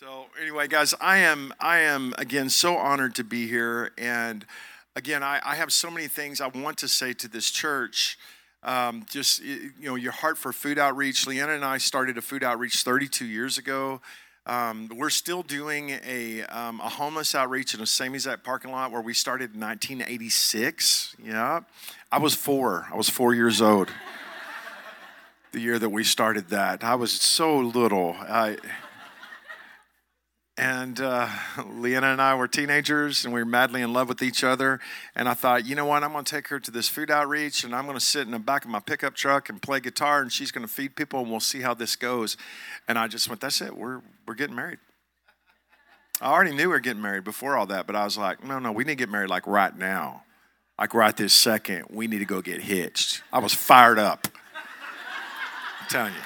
So anyway, guys, I am I am again so honored to be here, and again, I, I have so many things I want to say to this church. Um, just you know, your heart for food outreach. Leanna and I started a food outreach 32 years ago. Um, we're still doing a, um, a homeless outreach in the same exact parking lot where we started in 1986. Yeah, I was four. I was four years old the year that we started that. I was so little. I, and uh, Leanna and I were teenagers, and we were madly in love with each other. And I thought, you know what? I'm going to take her to this food outreach, and I'm going to sit in the back of my pickup truck and play guitar, and she's going to feed people, and we'll see how this goes. And I just went, that's it. We're we're getting married. I already knew we were getting married before all that, but I was like, no, no, we need to get married like right now, like right this second. We need to go get hitched. I was fired up. I'm telling you,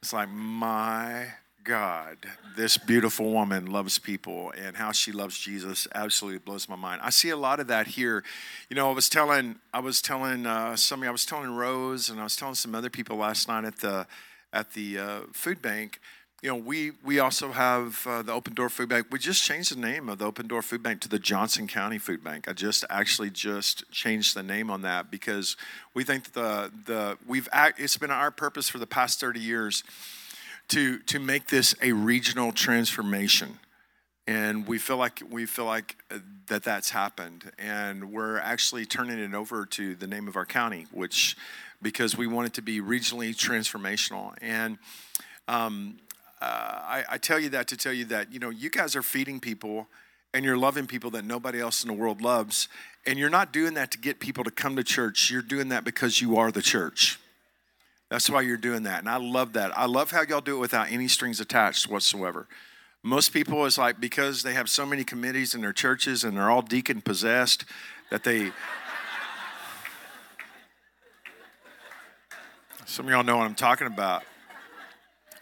it's like my God, this beautiful woman loves people and how she loves Jesus absolutely blows my mind. I see a lot of that here. You know, I was telling, I was telling uh, somebody, I was telling Rose, and I was telling some other people last night at the at the uh, food bank. You know, we we also have uh, the Open Door Food Bank. We just changed the name of the Open Door Food Bank to the Johnson County Food Bank. I just actually just changed the name on that because we think that the the we've act, it's been our purpose for the past thirty years to to make this a regional transformation. And we feel like we feel like uh, that that's happened. And we're actually turning it over to the name of our county which because we want it to be regionally transformational. And um, uh, I, I tell you that to tell you that you know you guys are feeding people and you're loving people that nobody else in the world loves. And you're not doing that to get people to come to church. You're doing that because you are the church that's why you're doing that. And I love that. I love how y'all do it without any strings attached whatsoever. Most people is like because they have so many committees in their churches and they're all deacon possessed that they Some of y'all know what I'm talking about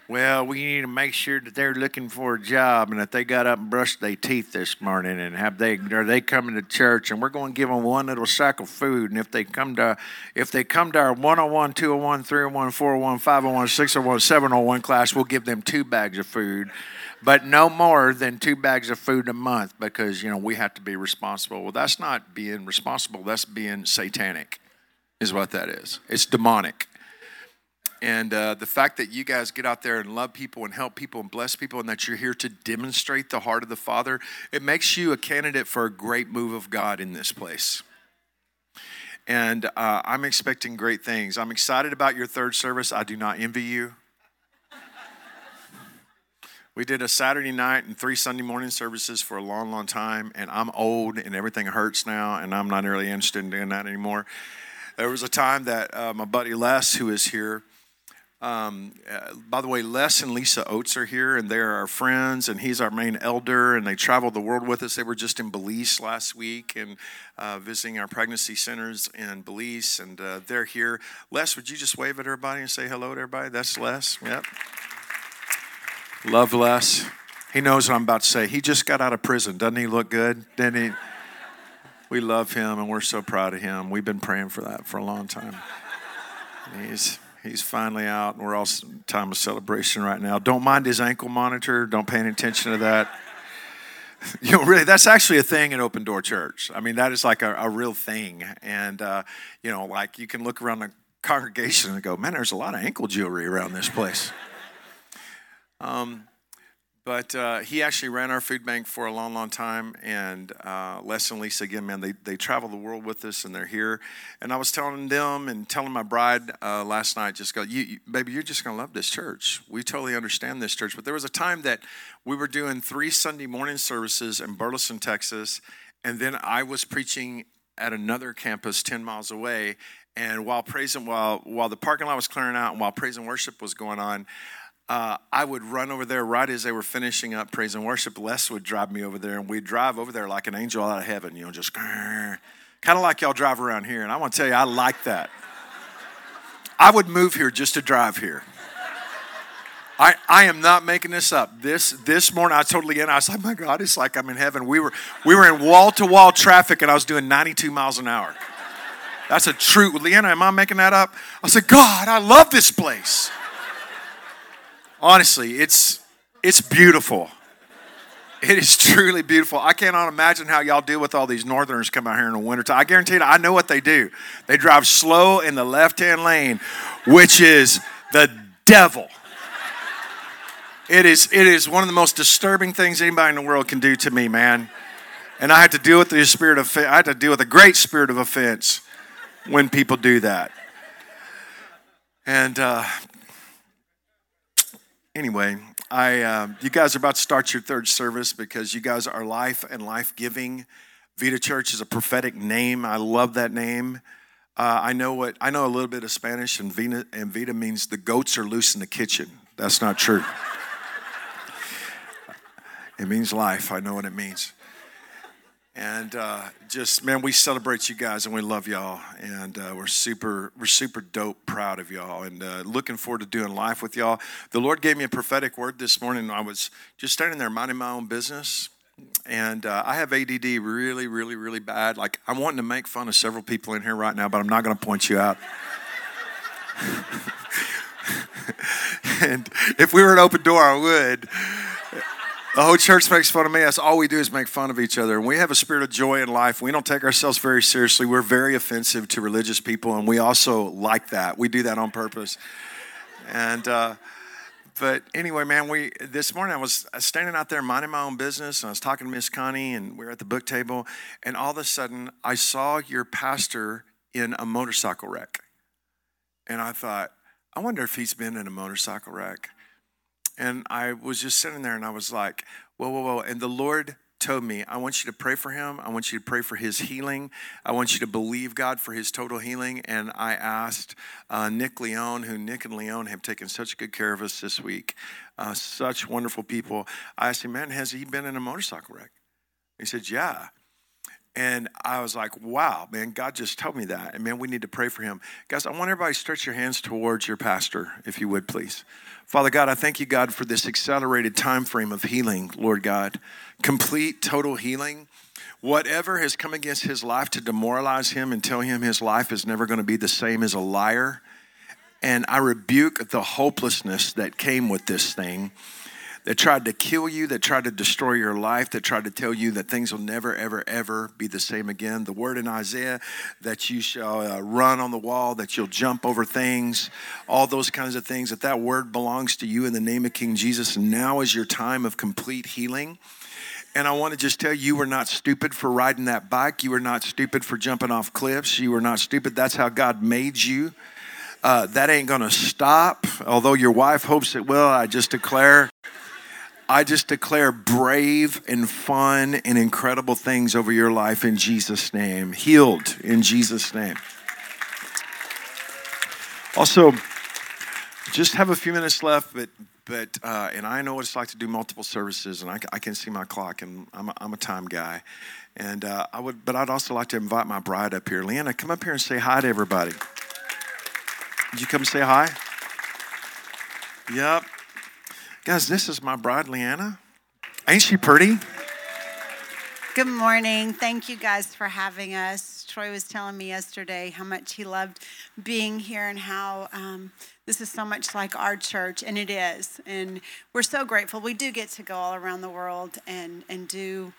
well, we need to make sure that they're looking for a job and that they got up and brushed their teeth this morning and have they are they coming to church and we're going to give them one little sack of food and if they come to if they come to our 101, 201, 301, 401, 501, 601, 701 class, we'll give them two bags of food. But no more than two bags of food a month because you know we have to be responsible. Well, that's not being responsible. That's being satanic, is what that is. It's demonic. And uh, the fact that you guys get out there and love people and help people and bless people, and that you're here to demonstrate the heart of the Father, it makes you a candidate for a great move of God in this place. And uh, I'm expecting great things. I'm excited about your third service. I do not envy you. We did a Saturday night and three Sunday morning services for a long, long time, and I'm old and everything hurts now, and I'm not really interested in doing that anymore. There was a time that uh, my buddy Les, who is here, um, uh, by the way, Les and Lisa Oates are here, and they're our friends, and he's our main elder, and they traveled the world with us. They were just in Belize last week and uh, visiting our pregnancy centers in Belize, and uh, they're here. Les, would you just wave at everybody and say hello to everybody? That's Les. Yep. Love Les. He knows what I'm about to say. He just got out of prison. Doesn't he look good? Didn't he? We love him, and we're so proud of him. We've been praying for that for a long time. He's He's finally out, and we're all time of celebration right now. Don't mind his ankle monitor. Don't pay any attention to that. you know, really, that's actually a thing in Open Door Church. I mean, that is like a, a real thing. And, uh, you know, like you can look around the congregation and go, man, there's a lot of ankle jewelry around this place. Um, but uh, he actually ran our food bank for a long, long time. And uh, Les and Lisa, again, man, they, they travel the world with us and they're here. And I was telling them and telling my bride uh, last night, just go, you, you, baby, you're just going to love this church. We totally understand this church. But there was a time that we were doing three Sunday morning services in Burleson, Texas. And then I was preaching at another campus 10 miles away. And while praising, while, while the parking lot was clearing out and while praise and worship was going on, uh, I would run over there right as they were finishing up praise and worship. Les would drive me over there, and we'd drive over there like an angel out of heaven, you know, just kind of like y'all drive around here. And I want to tell you, I like that. I would move here just to drive here. I, I am not making this up. This this morning I totally in. I was like, my God, it's like I'm in heaven. We were we were in wall to wall traffic, and I was doing 92 miles an hour. That's a true. Leanna, am I making that up? I said, God, I love this place honestly, it's It's beautiful. It is truly beautiful. I cannot imagine how y'all deal with all these northerners come out here in the wintertime. I guarantee you, I know what they do. They drive slow in the left hand lane, which is the devil. It is, it is one of the most disturbing things anybody in the world can do to me, man. And I had to deal with the spirit of I had to deal with a great spirit of offense when people do that. And uh, anyway, I, uh, you guys are about to start your third service because you guys are life and life giving. Vida Church is a prophetic name. I love that name. Uh, I know what I know a little bit of Spanish, and Vida, and Vida means the goats are loose in the kitchen. That's not true. it means life. I know what it means. And uh, just man, we celebrate you guys and we love y'all, and uh, we're super we're super dope, proud of y'all, and uh, looking forward to doing life with y'all. The Lord gave me a prophetic word this morning. I was just standing there minding my own business, and uh, I have ADD really, really, really bad. Like I'm wanting to make fun of several people in here right now, but I'm not going to point you out. and if we were an open door, I would. The whole church makes fun of me. That's all we do is make fun of each other. And we have a spirit of joy in life. We don't take ourselves very seriously. We're very offensive to religious people, and we also like that. We do that on purpose. And, uh, but anyway, man, we this morning I was standing out there minding my own business, and I was talking to Miss Connie, and we were at the book table, and all of a sudden I saw your pastor in a motorcycle wreck, and I thought, I wonder if he's been in a motorcycle wreck. And I was just sitting there and I was like, whoa, whoa, whoa. And the Lord told me, I want you to pray for him. I want you to pray for his healing. I want you to believe God for his total healing. And I asked uh, Nick Leone, who Nick and Leone have taken such good care of us this week, uh, such wonderful people. I asked him, man, has he been in a motorcycle wreck? He said, yeah. And I was like, wow, man, God just told me that. And man, we need to pray for him. Guys, I want everybody to stretch your hands towards your pastor, if you would, please. Father God, I thank you, God, for this accelerated time frame of healing, Lord God. Complete, total healing. Whatever has come against his life to demoralize him and tell him his life is never going to be the same as a liar. And I rebuke the hopelessness that came with this thing that tried to kill you, that tried to destroy your life, that tried to tell you that things will never, ever, ever be the same again. The word in Isaiah that you shall uh, run on the wall, that you'll jump over things, all those kinds of things, that that word belongs to you in the name of King Jesus. And now is your time of complete healing. And I want to just tell you, you were not stupid for riding that bike. You were not stupid for jumping off cliffs. You were not stupid. That's how God made you. Uh, that ain't going to stop. Although your wife hopes it will, I just declare I just declare brave and fun and incredible things over your life in Jesus' name. Healed in Jesus' name. Also, just have a few minutes left, but but uh, and I know what it's like to do multiple services, and I, I can see my clock, and I'm a, I'm a time guy, and uh, I would, but I'd also like to invite my bride up here, Leanna. Come up here and say hi to everybody. Did you come say hi? Yep. Guys, this is my bride, Leanna. Ain't she pretty? Good morning. Thank you guys for having us. Troy was telling me yesterday how much he loved being here and how um, this is so much like our church, and it is. And we're so grateful. We do get to go all around the world and, and do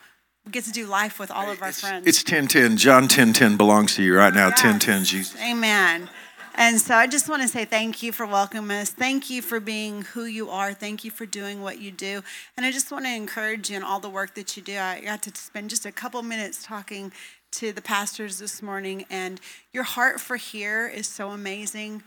we get to do life with all of our it's, friends. It's 1010. John 1010 belongs to you right now. Yes. 1010, Jesus. Amen. And so I just want to say thank you for welcoming us. Thank you for being who you are. Thank you for doing what you do. And I just want to encourage you in all the work that you do. I got to spend just a couple minutes talking to the pastors this morning, and your heart for here is so amazing,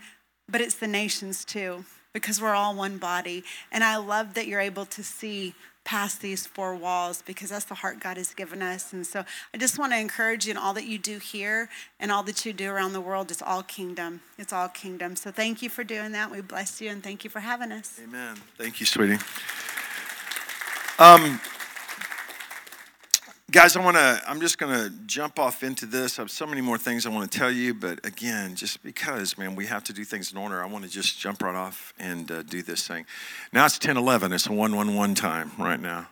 but it's the nations too, because we're all one body. And I love that you're able to see past these four walls because that's the heart God has given us. And so I just want to encourage you in all that you do here and all that you do around the world. It's all kingdom. It's all kingdom. So thank you for doing that. We bless you and thank you for having us. Amen. Thank you, sweetie. Um, guys, I want to. I'm just going to jump off into this. I have so many more things I want to tell you, but again, just because, man, we have to do things in order. I want to just jump right off and uh, do this thing. Now it's 10:11. It's a one-one-one time right now.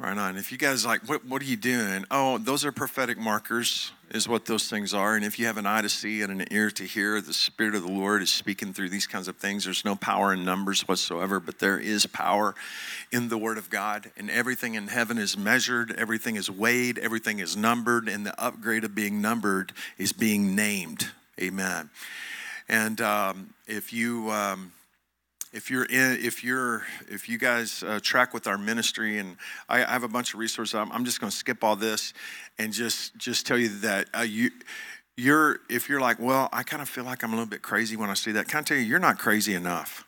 Right on. If you guys like, what, what are you doing? Oh, those are prophetic markers, is what those things are. And if you have an eye to see and an ear to hear, the Spirit of the Lord is speaking through these kinds of things. There's no power in numbers whatsoever, but there is power in the Word of God. And everything in heaven is measured, everything is weighed, everything is numbered, and the upgrade of being numbered is being named. Amen. And um, if you. Um, if you're in if you're if you guys uh, track with our ministry and I, I, have a bunch of resources i'm, I'm just going to skip all this and just just tell you that uh, you you're if you're like well i kind of feel like i'm a little bit crazy when i see that can i tell you you're not crazy enough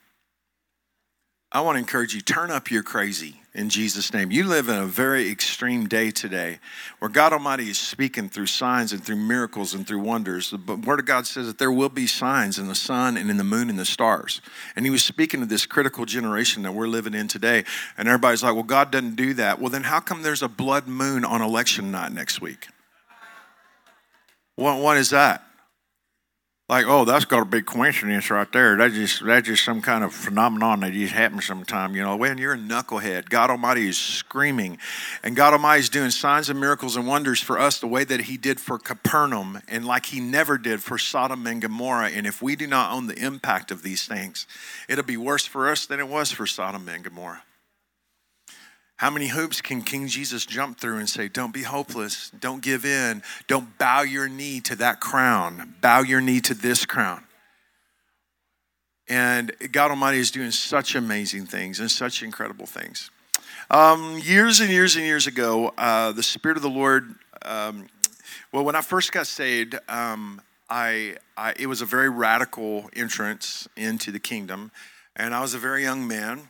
I want to encourage you turn up your crazy in Jesus' name. You live in a very extreme day today where God Almighty is speaking through signs and through miracles and through wonders. The Word of God says that there will be signs in the sun and in the moon and the stars. And He was speaking to this critical generation that we're living in today. And everybody's like, well, God doesn't do that. Well, then how come there's a blood moon on election night next week? What, what is that? Like, oh, that's got a big coincidence right there. That's just that's just some kind of phenomenon that just happens sometime. You know, when you're a knucklehead, God Almighty is screaming, and God Almighty is doing signs and miracles and wonders for us the way that He did for Capernaum, and like He never did for Sodom and Gomorrah. And if we do not own the impact of these things, it'll be worse for us than it was for Sodom and Gomorrah. How many hoops can King Jesus jump through and say, Don't be hopeless, don't give in, don't bow your knee to that crown, bow your knee to this crown? And God Almighty is doing such amazing things and such incredible things. Um, years and years and years ago, uh, the Spirit of the Lord, um, well, when I first got saved, um, I, I, it was a very radical entrance into the kingdom. And I was a very young man.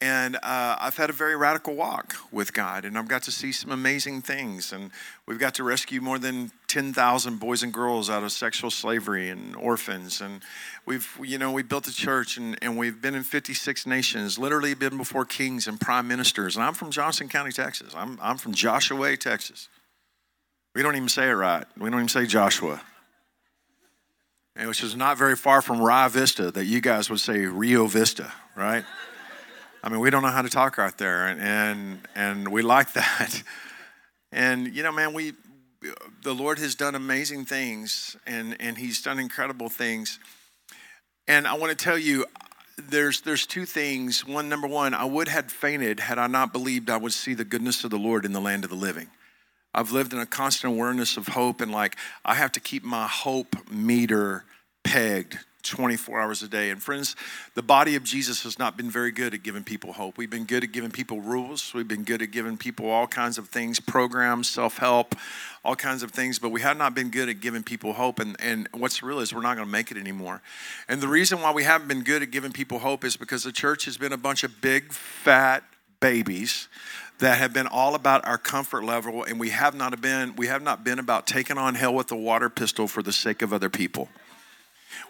And uh, I've had a very radical walk with God, and I've got to see some amazing things. And we've got to rescue more than 10,000 boys and girls out of sexual slavery and orphans. And we've, you know, we built a church, and, and we've been in 56 nations, literally been before kings and prime ministers. And I'm from Johnson County, Texas. I'm, I'm from Joshua, Texas. We don't even say it right, we don't even say Joshua. And which is not very far from Rio Vista, that you guys would say Rio Vista, right? I mean, we don't know how to talk right there, and and, and we like that. And you know, man, we the Lord has done amazing things, and and He's done incredible things. And I want to tell you, there's there's two things. One, number one, I would have fainted had I not believed I would see the goodness of the Lord in the land of the living. I've lived in a constant awareness of hope, and like I have to keep my hope meter pegged 24 hours a day. And friends, the body of Jesus has not been very good at giving people hope. We've been good at giving people rules. We've been good at giving people all kinds of things, programs, self help, all kinds of things, but we have not been good at giving people hope. And, and what's real is we're not going to make it anymore. And the reason why we haven't been good at giving people hope is because the church has been a bunch of big, fat babies that have been all about our comfort level and we have not been we have not been about taking on hell with a water pistol for the sake of other people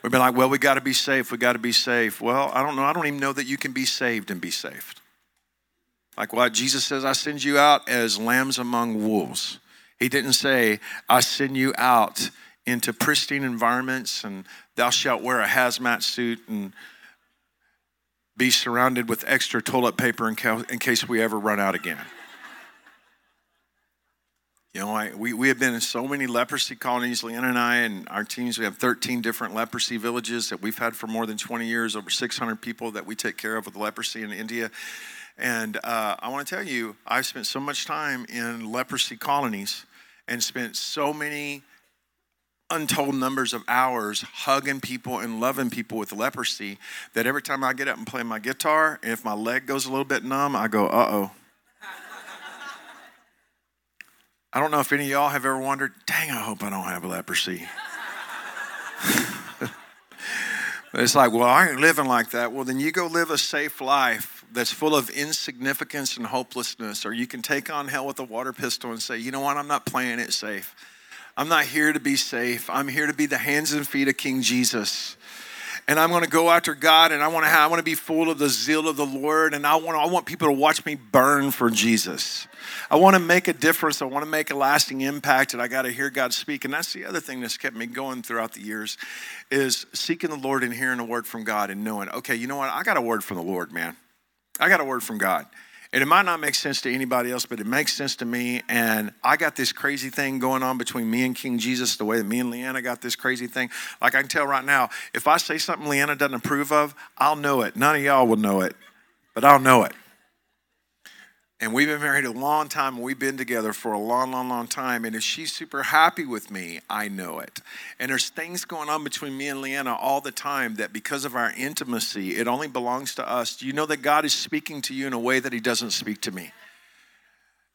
We've been like, well, we got to be safe. We got to be safe. Well, I don't know. I don't even know that you can be saved and be saved. Like what Jesus says, I send you out as lambs among wolves. He didn't say, I send you out into pristine environments and thou shalt wear a hazmat suit and be surrounded with extra toilet paper in, case we ever run out again. You know, I, we, we have been in so many leprosy colonies, Leanna and I, and our teams. We have 13 different leprosy villages that we've had for more than 20 years, over 600 people that we take care of with leprosy in India. And uh, I want to tell you, I've spent so much time in leprosy colonies and spent so many untold numbers of hours hugging people and loving people with leprosy that every time I get up and play my guitar, if my leg goes a little bit numb, I go, uh oh I don't know if any of y'all have ever wondered, dang, I hope I don't have leprosy. it's like, well, I ain't living like that. Well, then you go live a safe life that's full of insignificance and hopelessness, or you can take on hell with a water pistol and say, you know what, I'm not playing it safe. I'm not here to be safe. I'm here to be the hands and feet of King Jesus and I'm going to go after God and I want to have, I want to be full of the zeal of the Lord and I want I want people to watch me burn for Jesus. I want to make a difference. I want to make a lasting impact and I got to hear God speak. And that's the other thing that's kept me going throughout the years is seeking the Lord and hearing a word from God and knowing, okay, you know what? I got a word from the Lord, man. I got a word from God. And it might not make sense to anybody else, but it makes sense to me. And I got this crazy thing going on between me and King Jesus, the way that me and Leanna got this crazy thing. Like I can tell right now, if I say something Leanna doesn't approve of, I'll know it. None of y'all will know it, but I'll know it. And we've been married a long time. We've been together for a long, long, long time. And if she's super happy with me, I know it. And there's things going on between me and Leanna all the time that because of our intimacy, it only belongs to us. You know that God is speaking to you in a way that He doesn't speak to me?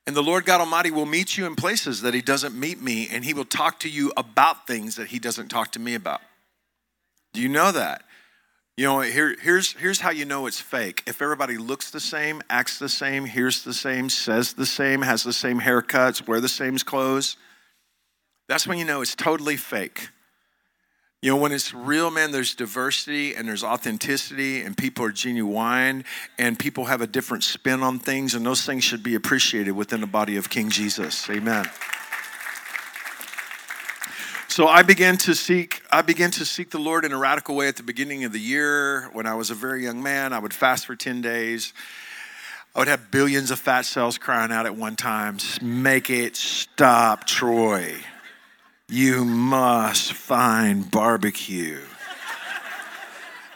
And the Lord God Almighty will meet you in places that He doesn't meet me, and He will talk to you about things that He doesn't talk to me about. Do you know that? You know, here, here's, here's how you know it's fake. If everybody looks the same, acts the same, hears the same, says the same, has the same haircuts, wear the same clothes, that's when you know it's totally fake. You know, when it's real, man, there's diversity and there's authenticity, and people are genuine, and people have a different spin on things, and those things should be appreciated within the body of King Jesus. Amen. So I began to seek I began to seek the Lord in a radical way at the beginning of the year when I was a very young man. I would fast for 10 days. I would have billions of fat cells crying out at one time, make it stop, Troy. You must find barbecue.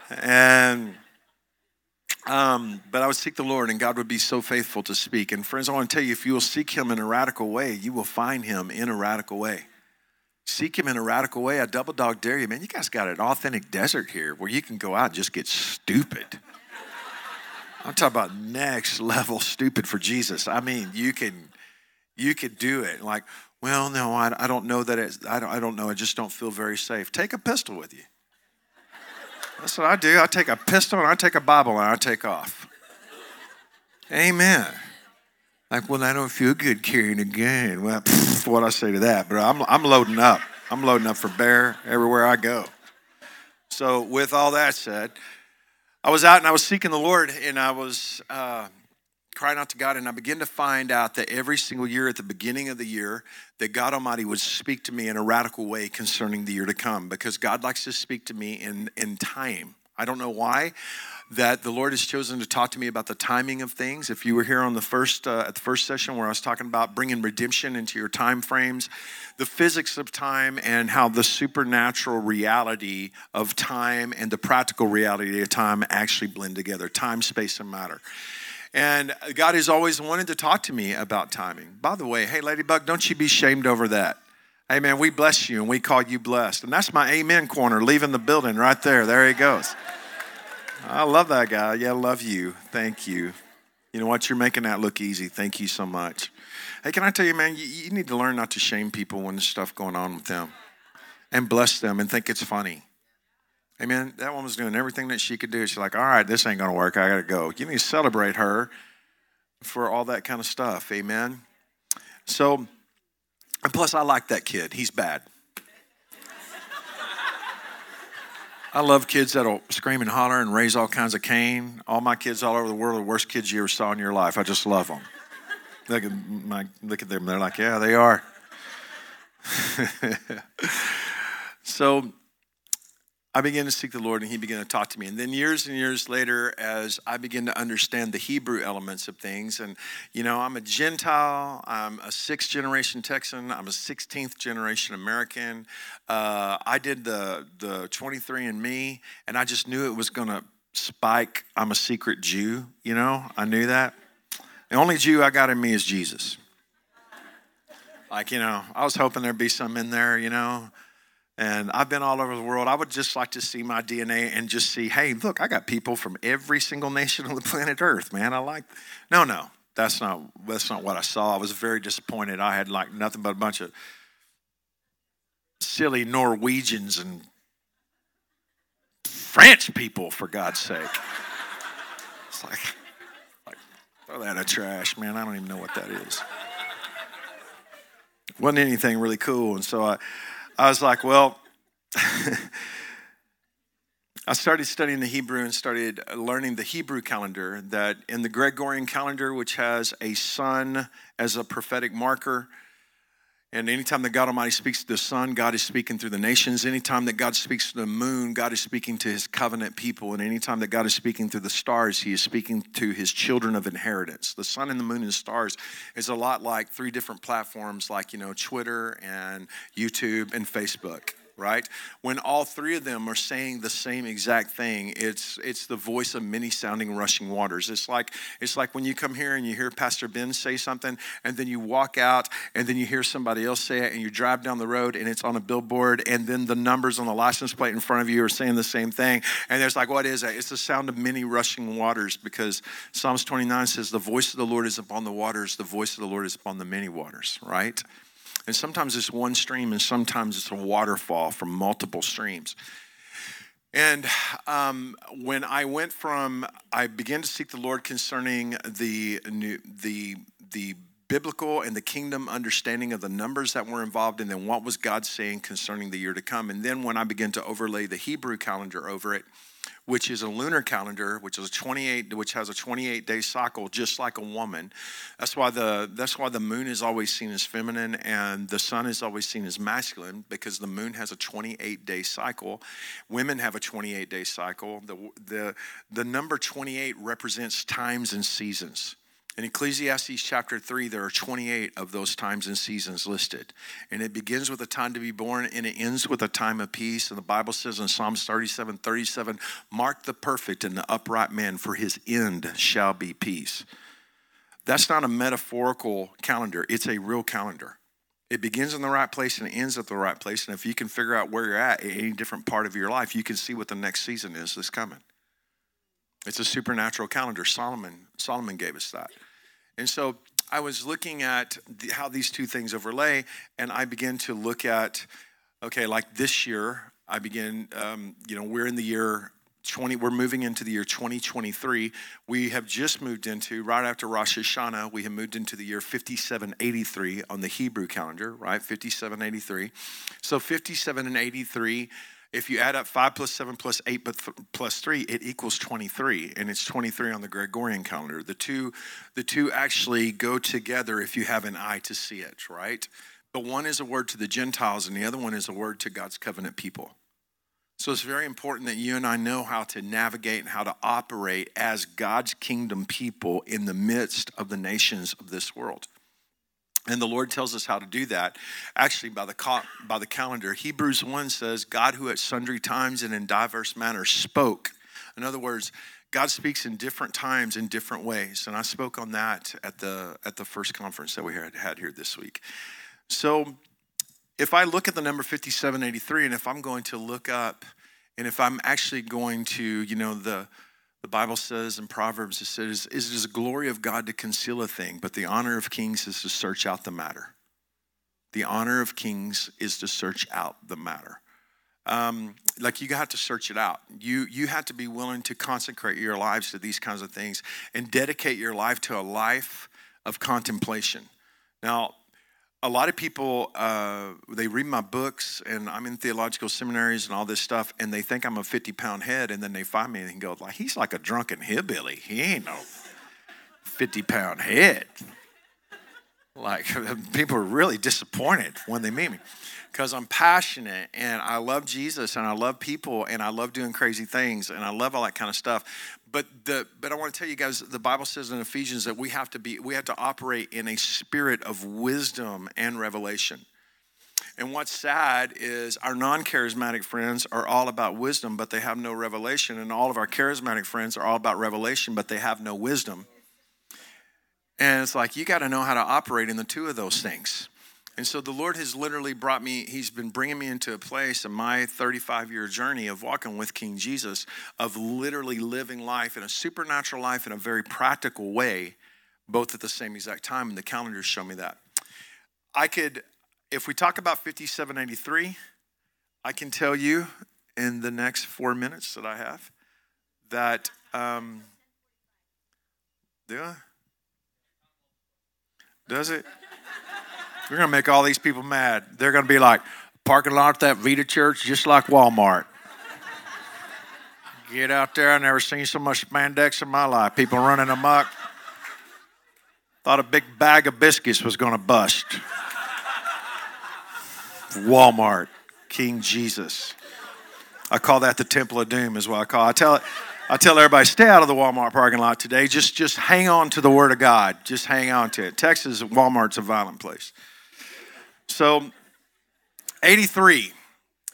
and um, but I would seek the Lord, and God would be so faithful to speak. And friends, I want to tell you, if you will seek Him in a radical way, you will find Him in a radical way. Seek him in a radical way. I double dog dare you, man. You guys got an authentic desert here where you can go out and just get stupid. I'm talking about next level stupid for Jesus. I mean, you can you could do it. Like, well, no, I, I don't know that it's, I don't, I don't know. I just don't feel very safe. Take a pistol with you. That's what I do. I take a pistol and I take a Bible and I take off. Amen. Like, well, I don't feel good carrying a gun. Well, pff, what I say to that, but I'm, I'm loading up. I'm loading up for bear everywhere I go. So, with all that said, I was out and I was seeking the Lord and I was uh, crying out to God, and I began to find out that every single year at the beginning of the year, that God Almighty would speak to me in a radical way concerning the year to come because God likes to speak to me in, in time. I don't know why that the Lord has chosen to talk to me about the timing of things. If you were here on the first uh, at the first session where I was talking about bringing redemption into your time frames, the physics of time and how the supernatural reality of time and the practical reality of time actually blend together, time, space and matter. And God has always wanted to talk to me about timing. By the way, hey Ladybug, don't you be shamed over that. Amen. We bless you and we call you blessed. And that's my amen corner leaving the building right there. There he goes. I love that guy. Yeah, I love you. Thank you. You know what? You're making that look easy. Thank you so much. Hey, can I tell you, man, you, you need to learn not to shame people when there's stuff going on with them and bless them and think it's funny. Amen. That woman's doing everything that she could do. She's like, all right, this ain't going to work. I got to go. You need to celebrate her for all that kind of stuff. Amen. So, and plus, I like that kid. He's bad. I love kids that'll scream and holler and raise all kinds of cane. All my kids all over the world are the worst kids you ever saw in your life. I just love them. Look at, my, look at them. They're like, yeah, they are. so I began to seek the Lord and He began to talk to me. And then years and years later, as I began to understand the Hebrew elements of things, and you know, I'm a Gentile, I'm a sixth generation Texan, I'm a 16th generation American. Uh, I did the, the 23andMe, and I just knew it was going to spike. I'm a secret Jew, you know, I knew that. The only Jew I got in me is Jesus. Like, you know, I was hoping there'd be some in there, you know and I've been all over the world. I would just like to see my DNA and just see, hey, look, I got people from every single nation on the planet Earth, man. I like. No, no, that's not that's not what I saw. I was very disappointed. I had like nothing but a bunch of silly Norwegians and French people, for God's sake. It's like, like throw that in the trash, man. I don't even know what that is. Wasn't anything really cool, and so I. I was like, well, I started studying the Hebrew and started learning the Hebrew calendar. That in the Gregorian calendar, which has a sun as a prophetic marker, And anytime that God Almighty speaks to the sun, God is speaking through the nations. Anytime that God speaks to the moon, God is speaking to his covenant people. And anytime that God is speaking through the stars, he is speaking to his children of inheritance. The sun and the moon and the stars is a lot like three different platforms like, you know, Twitter and YouTube and Facebook right? When all three of them are saying the same exact thing, it's it's the voice of many sounding rushing waters. It's like it's like when you come here and you hear Pastor Ben say something, and then you walk out and then you hear somebody else say it, and you drive down the road and it's on a billboard, and then the numbers on the license plate in front of you are saying the same thing, and there's like, what is that? It's the sound of many rushing waters because Psalms 29 says, "The voice of the Lord is upon the waters; the voice of the Lord is upon the many waters." Right? And sometimes it's one stream, and sometimes it's a waterfall from multiple streams. And um, when I went from, I began to seek the Lord concerning the new, the the biblical and the kingdom understanding of the numbers that were involved, and then what was God saying concerning the year to come. And then when I began to overlay the Hebrew calendar over it, which is a lunar calendar, which is a 28, which has a 28 day cycle, just like a woman. That's why the that's why the moon is always seen as feminine and the sun is always seen as masculine because the moon has a 28 day cycle. Women have a 28 day cycle. The the the number 28 represents times and seasons. In Ecclesiastes chapter 3, there are 28 of those times and seasons listed. And it begins with a time to be born and it ends with a time of peace. And the Bible says in Psalms 37 37, Mark the perfect and the upright man, for his end shall be peace. That's not a metaphorical calendar, it's a real calendar. It begins in the right place and it ends at the right place. And if you can figure out where you're at in any different part of your life, you can see what the next season is that's coming. It's a supernatural calendar. Solomon Solomon gave us that. And so I was looking at the, how these two things overlay, and I began to look at, okay, like this year, I begin, um, you know, we're in the year 20, we're moving into the year 2023. We have just moved into, right after Rosh Hashanah, we have moved into the year 5783 on the Hebrew calendar, right? 5783. So 57 and 83 if you add up 5 plus 7 plus 8 plus 3 it equals 23 and it's 23 on the gregorian calendar. The two the two actually go together if you have an eye to see it right? But one is a word to the gentiles and the other one is a word to god's covenant people. So it's very important that you and I know how to navigate and how to operate as God's kingdom people in the midst of the nations of this world. And the Lord tells us how to do that actually by the, by the calendar. Hebrews 1 says, God who at sundry times and in diverse manners spoke. In other words, God speaks in different times in different ways. And I spoke on that at the, at the first conference that we had, had here this week. So if I look at the number 5783, and if I'm going to look up, and if I'm actually going to, you know, the, the Bible says in Proverbs, it says, It is the glory of God to conceal a thing, but the honor of kings is to search out the matter. The honor of kings is to search out the matter. Um, like you got to search it out. You you had to be willing to consecrate your lives to these kinds of things and dedicate your life to a life of contemplation. Now, a lot of people uh, they read my books and i'm in theological seminaries and all this stuff and they think i'm a 50 pound head and then they find me and go like he's like a drunken hillbilly he ain't no 50 pound head like people are really disappointed when they meet me because I'm passionate and I love Jesus and I love people and I love doing crazy things and I love all that kind of stuff. But the but I want to tell you guys the Bible says in Ephesians that we have to be we have to operate in a spirit of wisdom and revelation. And what's sad is our non charismatic friends are all about wisdom, but they have no revelation. And all of our charismatic friends are all about revelation, but they have no wisdom. And it's like you got to know how to operate in the two of those things. And so the Lord has literally brought me, He's been bringing me into a place in my 35 year journey of walking with King Jesus, of literally living life in a supernatural life in a very practical way, both at the same exact time. And the calendars show me that. I could, if we talk about 5783, I can tell you in the next four minutes that I have that, um, yeah. Does it? You're going to make all these people mad. They're going to be like, parking lot at that Vida church, just like Walmart. Get out there. I never seen so much spandex in my life. People running amok. Thought a big bag of biscuits was going to bust. Walmart, King Jesus. I call that the Temple of Doom, is what I call. It. I tell I tell everybody, stay out of the Walmart parking lot today. Just just hang on to the Word of God. Just hang on to it. Texas, Walmart's a violent place. So, 83.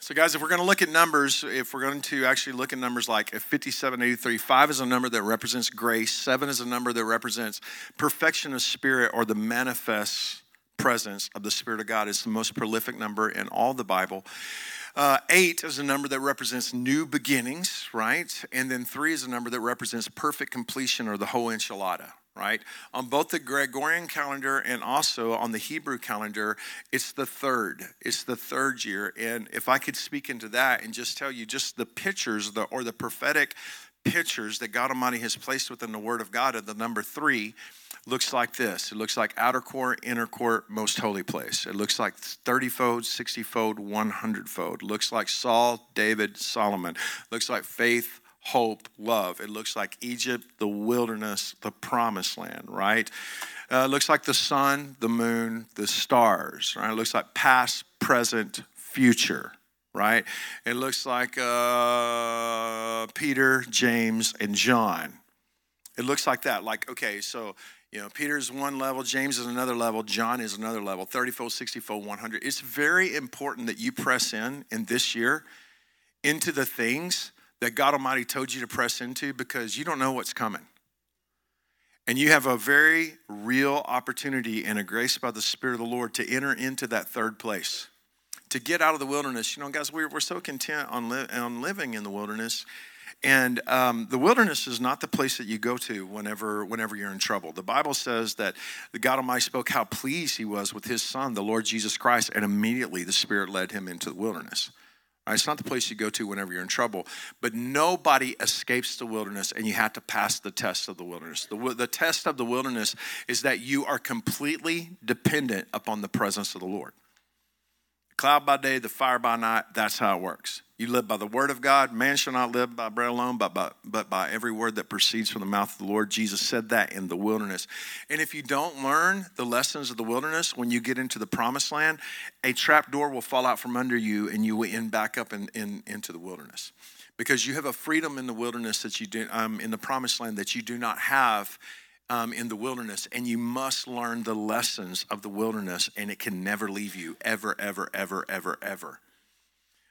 So, guys, if we're going to look at numbers, if we're going to actually look at numbers like 57, 83, 5 is a number that represents grace, 7 is a number that represents perfection of spirit or the manifest presence of the Spirit of God. It's the most prolific number in all the Bible. Uh, eight is a number that represents new beginnings, right? And then three is a number that represents perfect completion or the whole enchilada, right? On both the Gregorian calendar and also on the Hebrew calendar, it's the third. It's the third year. And if I could speak into that and just tell you just the pictures the, or the prophetic pictures that God Almighty has placed within the Word of God of the number three looks like this. It looks like outer court, inner court, most holy place. It looks like 30 fold, 60 fold, 100 fold. Looks like Saul, David, Solomon. Looks like faith, hope, love. It looks like Egypt, the wilderness, the promised land, right? Uh, it looks like the sun, the moon, the stars, right? It looks like past, present, future, right? It looks like uh, Peter, James, and John. It looks like that. Like, okay, so you know, Peter's one level, James is another level, John is another level, 30 fold, 60 fold, 100. It's very important that you press in in this year into the things that God Almighty told you to press into because you don't know what's coming. And you have a very real opportunity and a grace by the Spirit of the Lord to enter into that third place, to get out of the wilderness. You know, guys, we're, we're so content on, li- on living in the wilderness and um, the wilderness is not the place that you go to whenever, whenever you're in trouble. The Bible says that the God Almighty spoke how pleased he was with his son, the Lord Jesus Christ, and immediately the Spirit led him into the wilderness. Right? It's not the place you go to whenever you're in trouble, but nobody escapes the wilderness, and you have to pass the test of the wilderness. The, the test of the wilderness is that you are completely dependent upon the presence of the Lord. Cloud by day, the fire by night, that's how it works. You live by the word of God. Man shall not live by bread alone, but by, but by every word that proceeds from the mouth of the Lord. Jesus said that in the wilderness. And if you don't learn the lessons of the wilderness, when you get into the promised land, a trap door will fall out from under you and you will end back up in, in, into the wilderness. Because you have a freedom in the wilderness that you do, um, in the promised land that you do not have um, in the wilderness, and you must learn the lessons of the wilderness, and it can never leave you ever, ever, ever, ever, ever.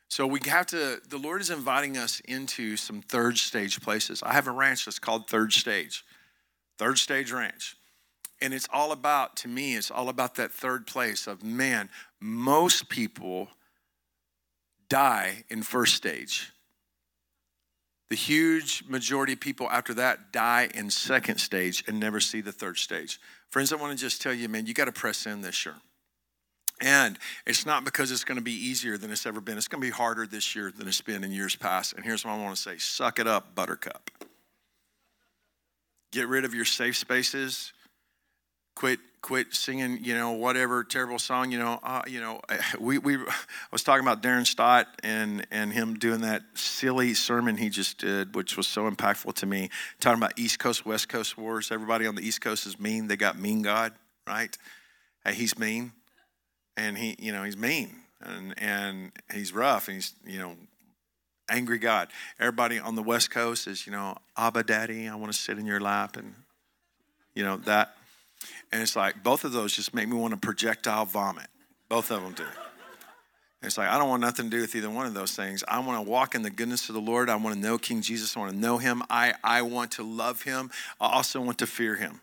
So we have to, the Lord is inviting us into some third stage places. I have a ranch that's called Third Stage, Third Stage Ranch. And it's all about, to me, it's all about that third place of man, most people die in first stage. The huge majority of people after that die in second stage and never see the third stage. Friends, I want to just tell you, man, you got to press in this year. And it's not because it's going to be easier than it's ever been. It's going to be harder this year than it's been in years past. And here's what I want to say suck it up, buttercup. Get rid of your safe spaces. Quit, quit singing, you know, whatever terrible song. You know, uh, you know. We, we I was talking about Darren Stott and and him doing that silly sermon he just did, which was so impactful to me. Talking about East Coast West Coast wars. Everybody on the East Coast is mean. They got mean God, right? He's mean and he, you know, he's mean and and he's rough and he's, you know, angry God. Everybody on the West Coast is, you know, Abba Daddy, I want to sit in your lap and you know that. And it's like both of those just make me want to projectile vomit. Both of them do. It's like I don't want nothing to do with either one of those things. I want to walk in the goodness of the Lord. I want to know King Jesus. I want to know him. I, I want to love him. I also want to fear him.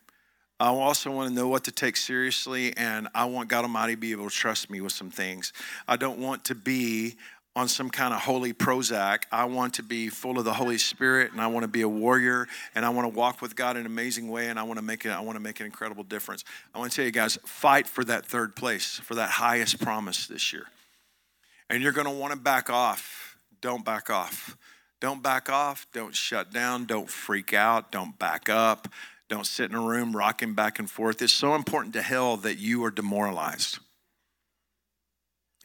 I also want to know what to take seriously, and I want God Almighty to be able to trust me with some things. I don't want to be on some kind of holy Prozac. I want to be full of the Holy Spirit, and I want to be a warrior, and I want to walk with God in an amazing way, and I want to make it. I want to make an incredible difference. I want to tell you guys, fight for that third place, for that highest promise this year. And you're going to want to back off. Don't back off. Don't back off. Don't shut down. Don't freak out. Don't back up. Don't sit in a room rocking back and forth. It's so important to hell that you are demoralized.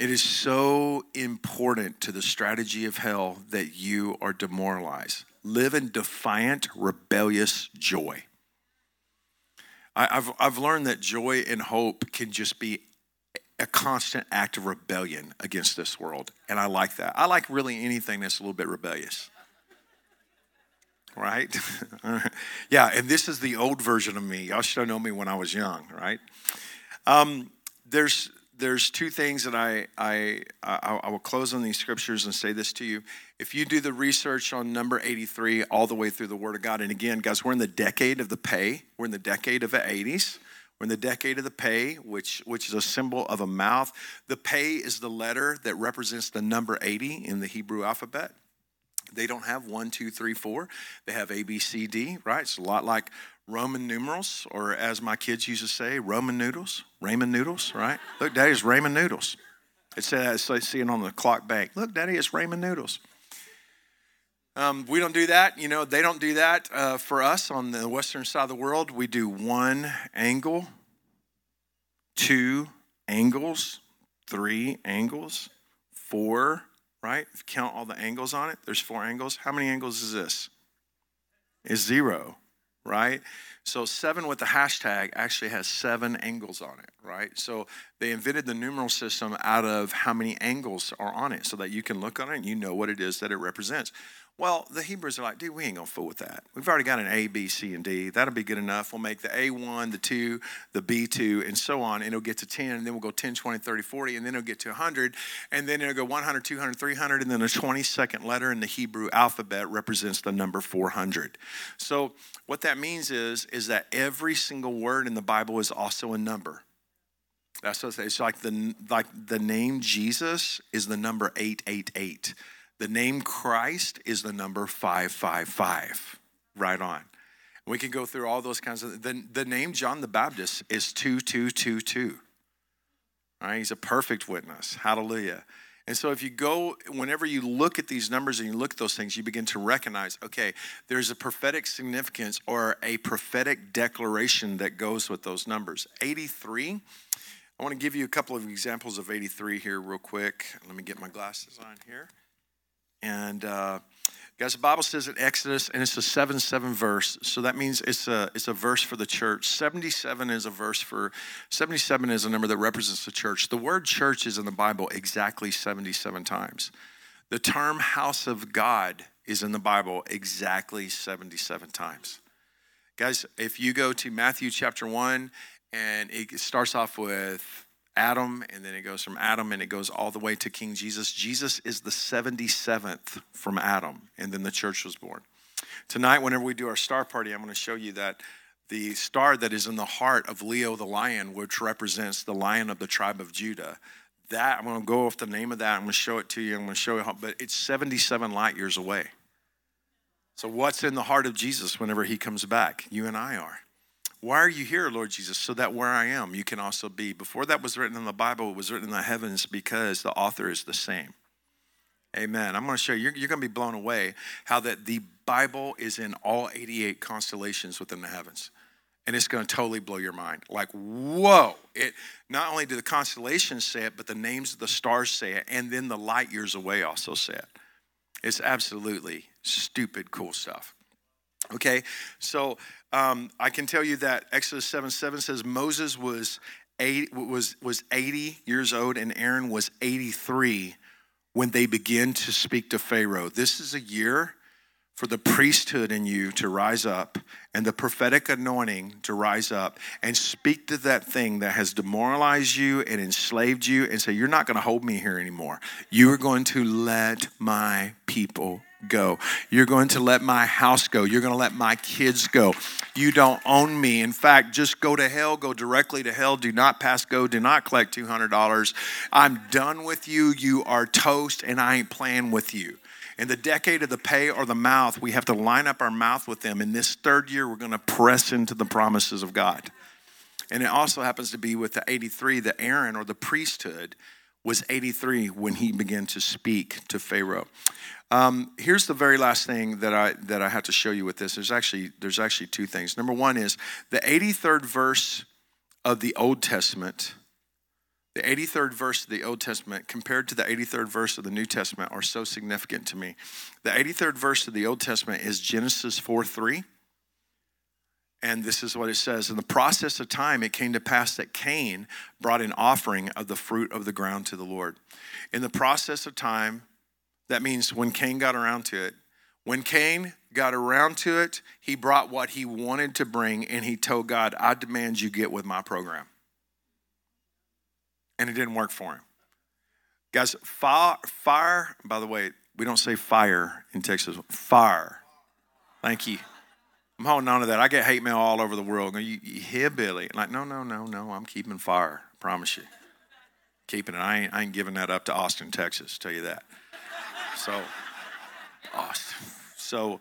It is so important to the strategy of hell that you are demoralized. Live in defiant, rebellious joy. I, have I've learned that joy and hope can just be a constant act of rebellion against this world. And I like that. I like really anything that's a little bit rebellious. Right? yeah, and this is the old version of me. Y'all should have known me when I was young, right? Um, there's there's two things that I, I, I, I will close on these scriptures and say this to you. If you do the research on number 83 all the way through the Word of God, and again, guys, we're in the decade of the pay, we're in the decade of the 80s. We're in the decade of the pay, which, which is a symbol of a mouth. The pay is the letter that represents the number 80 in the Hebrew alphabet. They don't have one, two, three, four. They have A, B, C, D, right? It's a lot like Roman numerals, or as my kids used to say, Roman noodles, ramen noodles, right? Look, Daddy's ramen noodles. It says, I see it on the clock bank. Look, Daddy, it's ramen noodles. Um, we don't do that. You know, they don't do that uh, for us on the western side of the world. We do one angle, two angles, three angles, four, right? Count all the angles on it, there's four angles. How many angles is this? Is zero, right? So seven with the hashtag actually has seven angles on it, right? So they invented the numeral system out of how many angles are on it so that you can look on it and you know what it is that it represents. Well, the Hebrews are like, dude, we ain't gonna fool with that. We've already got an A, B, C, and D. That'll be good enough. We'll make the A1, the 2, the B2, and so on, and it'll get to 10, and then we'll go 10, 20, 30, 40, and then it'll get to 100, and then it'll go 100, 200, 300, and then the 22nd letter in the Hebrew alphabet represents the number 400. So what that means is, is that every single word in the Bible is also a number. That's what it's like the like the name Jesus is the number 888. The name Christ is the number 555. Right on. We can go through all those kinds of the, the name John the Baptist is 2222. All right, he's a perfect witness. Hallelujah. And so, if you go, whenever you look at these numbers and you look at those things, you begin to recognize okay, there's a prophetic significance or a prophetic declaration that goes with those numbers. 83, I want to give you a couple of examples of 83 here, real quick. Let me get my glasses on here. And uh, guys, the Bible says in Exodus, and it's a 7 7 verse. So that means it's a, it's a verse for the church. 77 is a verse for, 77 is a number that represents the church. The word church is in the Bible exactly 77 times. The term house of God is in the Bible exactly 77 times. Guys, if you go to Matthew chapter 1, and it starts off with Adam, and then it goes from Adam and it goes all the way to King Jesus. Jesus is the 77th from Adam, and then the church was born. Tonight, whenever we do our star party, I'm going to show you that the star that is in the heart of Leo the lion, which represents the lion of the tribe of Judah. That, I'm going to go off the name of that. I'm going to show it to you. I'm going to show you how, but it's 77 light years away. So, what's in the heart of Jesus whenever he comes back? You and I are. Why are you here, Lord Jesus? So that where I am, you can also be. Before that was written in the Bible, it was written in the heavens because the author is the same. Amen. I'm going to show you, you're, you're going to be blown away how that the Bible is in all 88 constellations within the heavens. And it's going to totally blow your mind. Like, whoa. It not only do the constellations say it, but the names of the stars say it, and then the light years away also say it. It's absolutely stupid cool stuff. Okay, so um, I can tell you that Exodus 7 7 says Moses was, eight, was, was 80 years old and Aaron was 83 when they begin to speak to Pharaoh. This is a year for the priesthood in you to rise up and the prophetic anointing to rise up and speak to that thing that has demoralized you and enslaved you and say, You're not going to hold me here anymore. You are going to let my people go. You're going to let my house go. You're going to let my kids go. You don't own me. In fact, just go to hell, go directly to hell. Do not pass go. Do not collect $200. I'm done with you. You are toast, and I ain't playing with you. In the decade of the Pey or the mouth, we have to line up our mouth with them. In this third year, we're going to press into the promises of God. And it also happens to be with the 83, the Aaron or the priesthood was 83 when he began to speak to Pharaoh. Um, here's the very last thing that I that I have to show you with this. There's actually there's actually two things. Number one is the 83rd verse of the Old Testament. The 83rd verse of the Old Testament compared to the 83rd verse of the New Testament are so significant to me. The 83rd verse of the Old Testament is Genesis 4 3. And this is what it says In the process of time, it came to pass that Cain brought an offering of the fruit of the ground to the Lord. In the process of time, that means when Cain got around to it, when Cain got around to it, he brought what he wanted to bring and he told God, I demand you get with my program. And it didn't work for him. Guys, fire, fire, by the way, we don't say fire in Texas, fire. Thank you. I'm holding on to that. I get hate mail all over the world. You, you hear Billy? Like, no, no, no, no. I'm keeping fire. I promise you. Keeping it. I ain't, I ain't giving that up to Austin, Texas. Tell you that. So, Austin. So,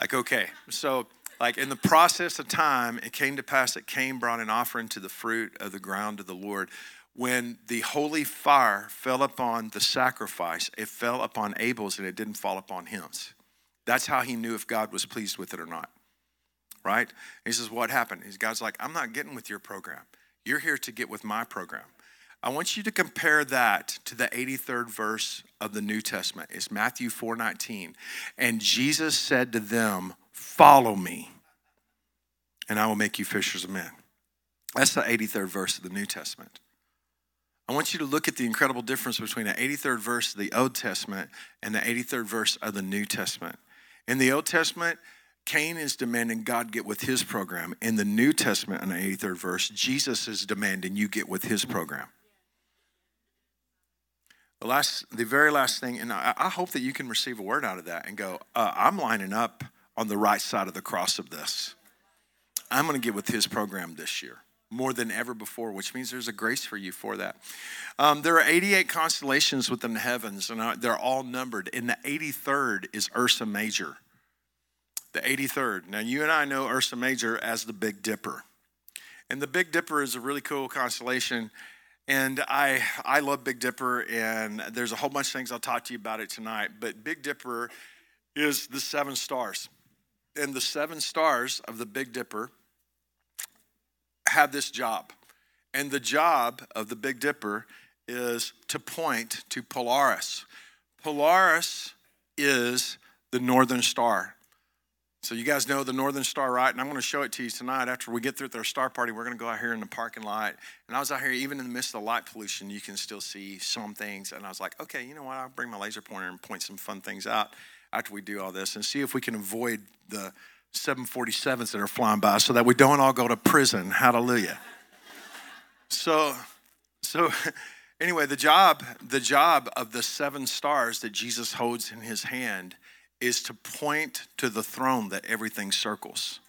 like, okay. So, like, in the process of time, it came to pass that Cain brought an offering to the fruit of the ground to the Lord. When the holy fire fell upon the sacrifice, it fell upon Abel's and it didn't fall upon his. That's how he knew if God was pleased with it or not right? he says, What happened? He's God's like, I'm not getting with your program. You're here to get with my program. I want you to compare that to the 83rd verse of the New Testament. It's Matthew 4:19. And Jesus said to them, "Follow me, and I will make you fishers of men." That's the 83rd verse of the New Testament. I want you to look at the incredible difference between the 83rd verse of the Old Testament and the 83rd verse of the New Testament. In the Old Testament, Cain is demanding God get with his program. In the New Testament, in the 83rd verse, Jesus is demanding you get with his program. The last, the very last thing, and I, I hope that you can receive a word out of that and go, uh, I'm lining up on the right side of the cross of this. I'm going to get with his program this year more than ever before, which means there's a grace for you for that. Um, there are 88 constellations within the heavens, and they're all numbered. And the 83rd is Ursa Major the 83rd. Now, you and I know Ursa Major as the Big Dipper. And the Big Dipper is a really cool constellation. And I, I love Big Dipper, and there's a whole bunch of things I'll talk to you about it tonight. But Big Dipper is the seven stars. And the seven stars of the Big Dipper have this job. And the job of the Big Dipper is to point to Polaris. Polaris is the northern star. So you guys know the Northern Star, right? And I'm going to show it to you tonight. After we get through with our star party, we're going to go out here in the parking lot. And I was out here, even in the midst of the light pollution, you can still see some things. And I was like, okay, you know what? I'll bring my laser pointer and point some fun things out after we do all this and see if we can avoid the 747s that are flying by so that we don't all go to prison. Hallelujah. so, so anyway, the job, the job of the seven stars that Jesus holds in his hand – is to point to the throne that everything circles.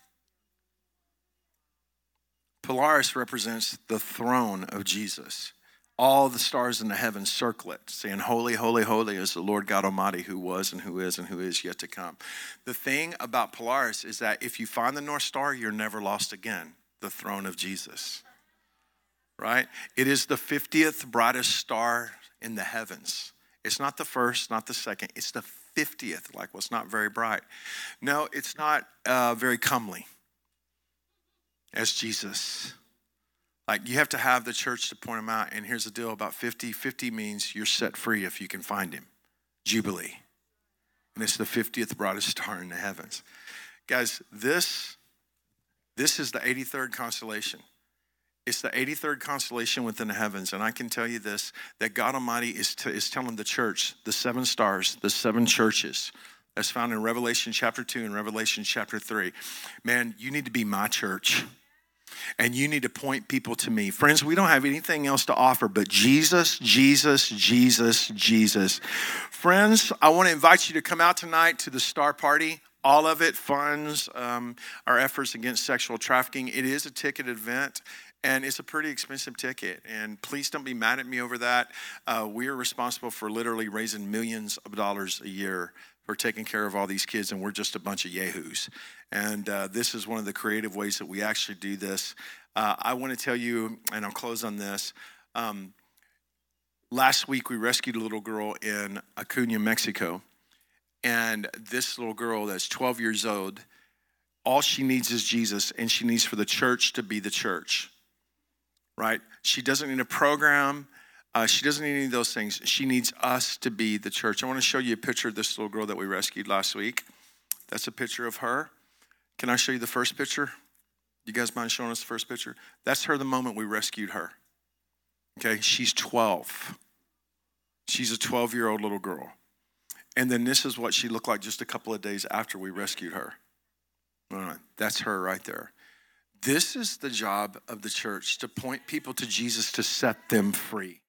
Polaris represents the throne of Jesus. All the stars in the heavens circle it, saying, Holy, holy, holy is the Lord God Almighty who was and who is and who is yet to come. The thing about Polaris is that if you find the North Star, you're never lost again the throne of Jesus. Right? It is the 50th brightest star in the heavens. It's not the first, not the second, it's the 50th, like, well, it's not very bright. No, it's not uh, very comely as Jesus. Like, you have to have the church to point him out. And here's the deal about 50 50 means you're set free if you can find him. Jubilee. And it's the 50th brightest star in the heavens. Guys, this, this is the 83rd constellation. It's the 83rd constellation within the heavens. And I can tell you this that God Almighty is, is telling the church, the seven stars, the seven churches, that's found in Revelation chapter 2 and Revelation chapter 3. Man, you need to be my church. And you need to point people to me. Friends, we don't have anything else to offer but Jesus, Jesus, Jesus, Jesus. Friends, I want to invite you to come out tonight to the Star Party all of it funds um, our efforts against sexual trafficking. It is a ticket event and it's a pretty expensive ticket. And please don't be mad at me over that. Uh, we are responsible for literally raising millions of dollars a year for taking care of all these kids, and we're just a bunch of yahoos. And uh, this is one of the creative ways that we actually do this. Uh, I want to tell you, and I'll close on this. Um, last week, we rescued a little girl in Acuna, Mexico. And this little girl that's 12 years old, all she needs is Jesus, and she needs for the church to be the church right? She doesn't need a program. Uh, she doesn't need any of those things. She needs us to be the church. I want to show you a picture of this little girl that we rescued last week. That's a picture of her. Can I show you the first picture? You guys mind showing us the first picture? That's her the moment we rescued her. Okay, she's 12. She's a 12 year old little girl. And then this is what she looked like just a couple of days after we rescued her. That's her right there. This is the job of the church to point people to Jesus to set them free.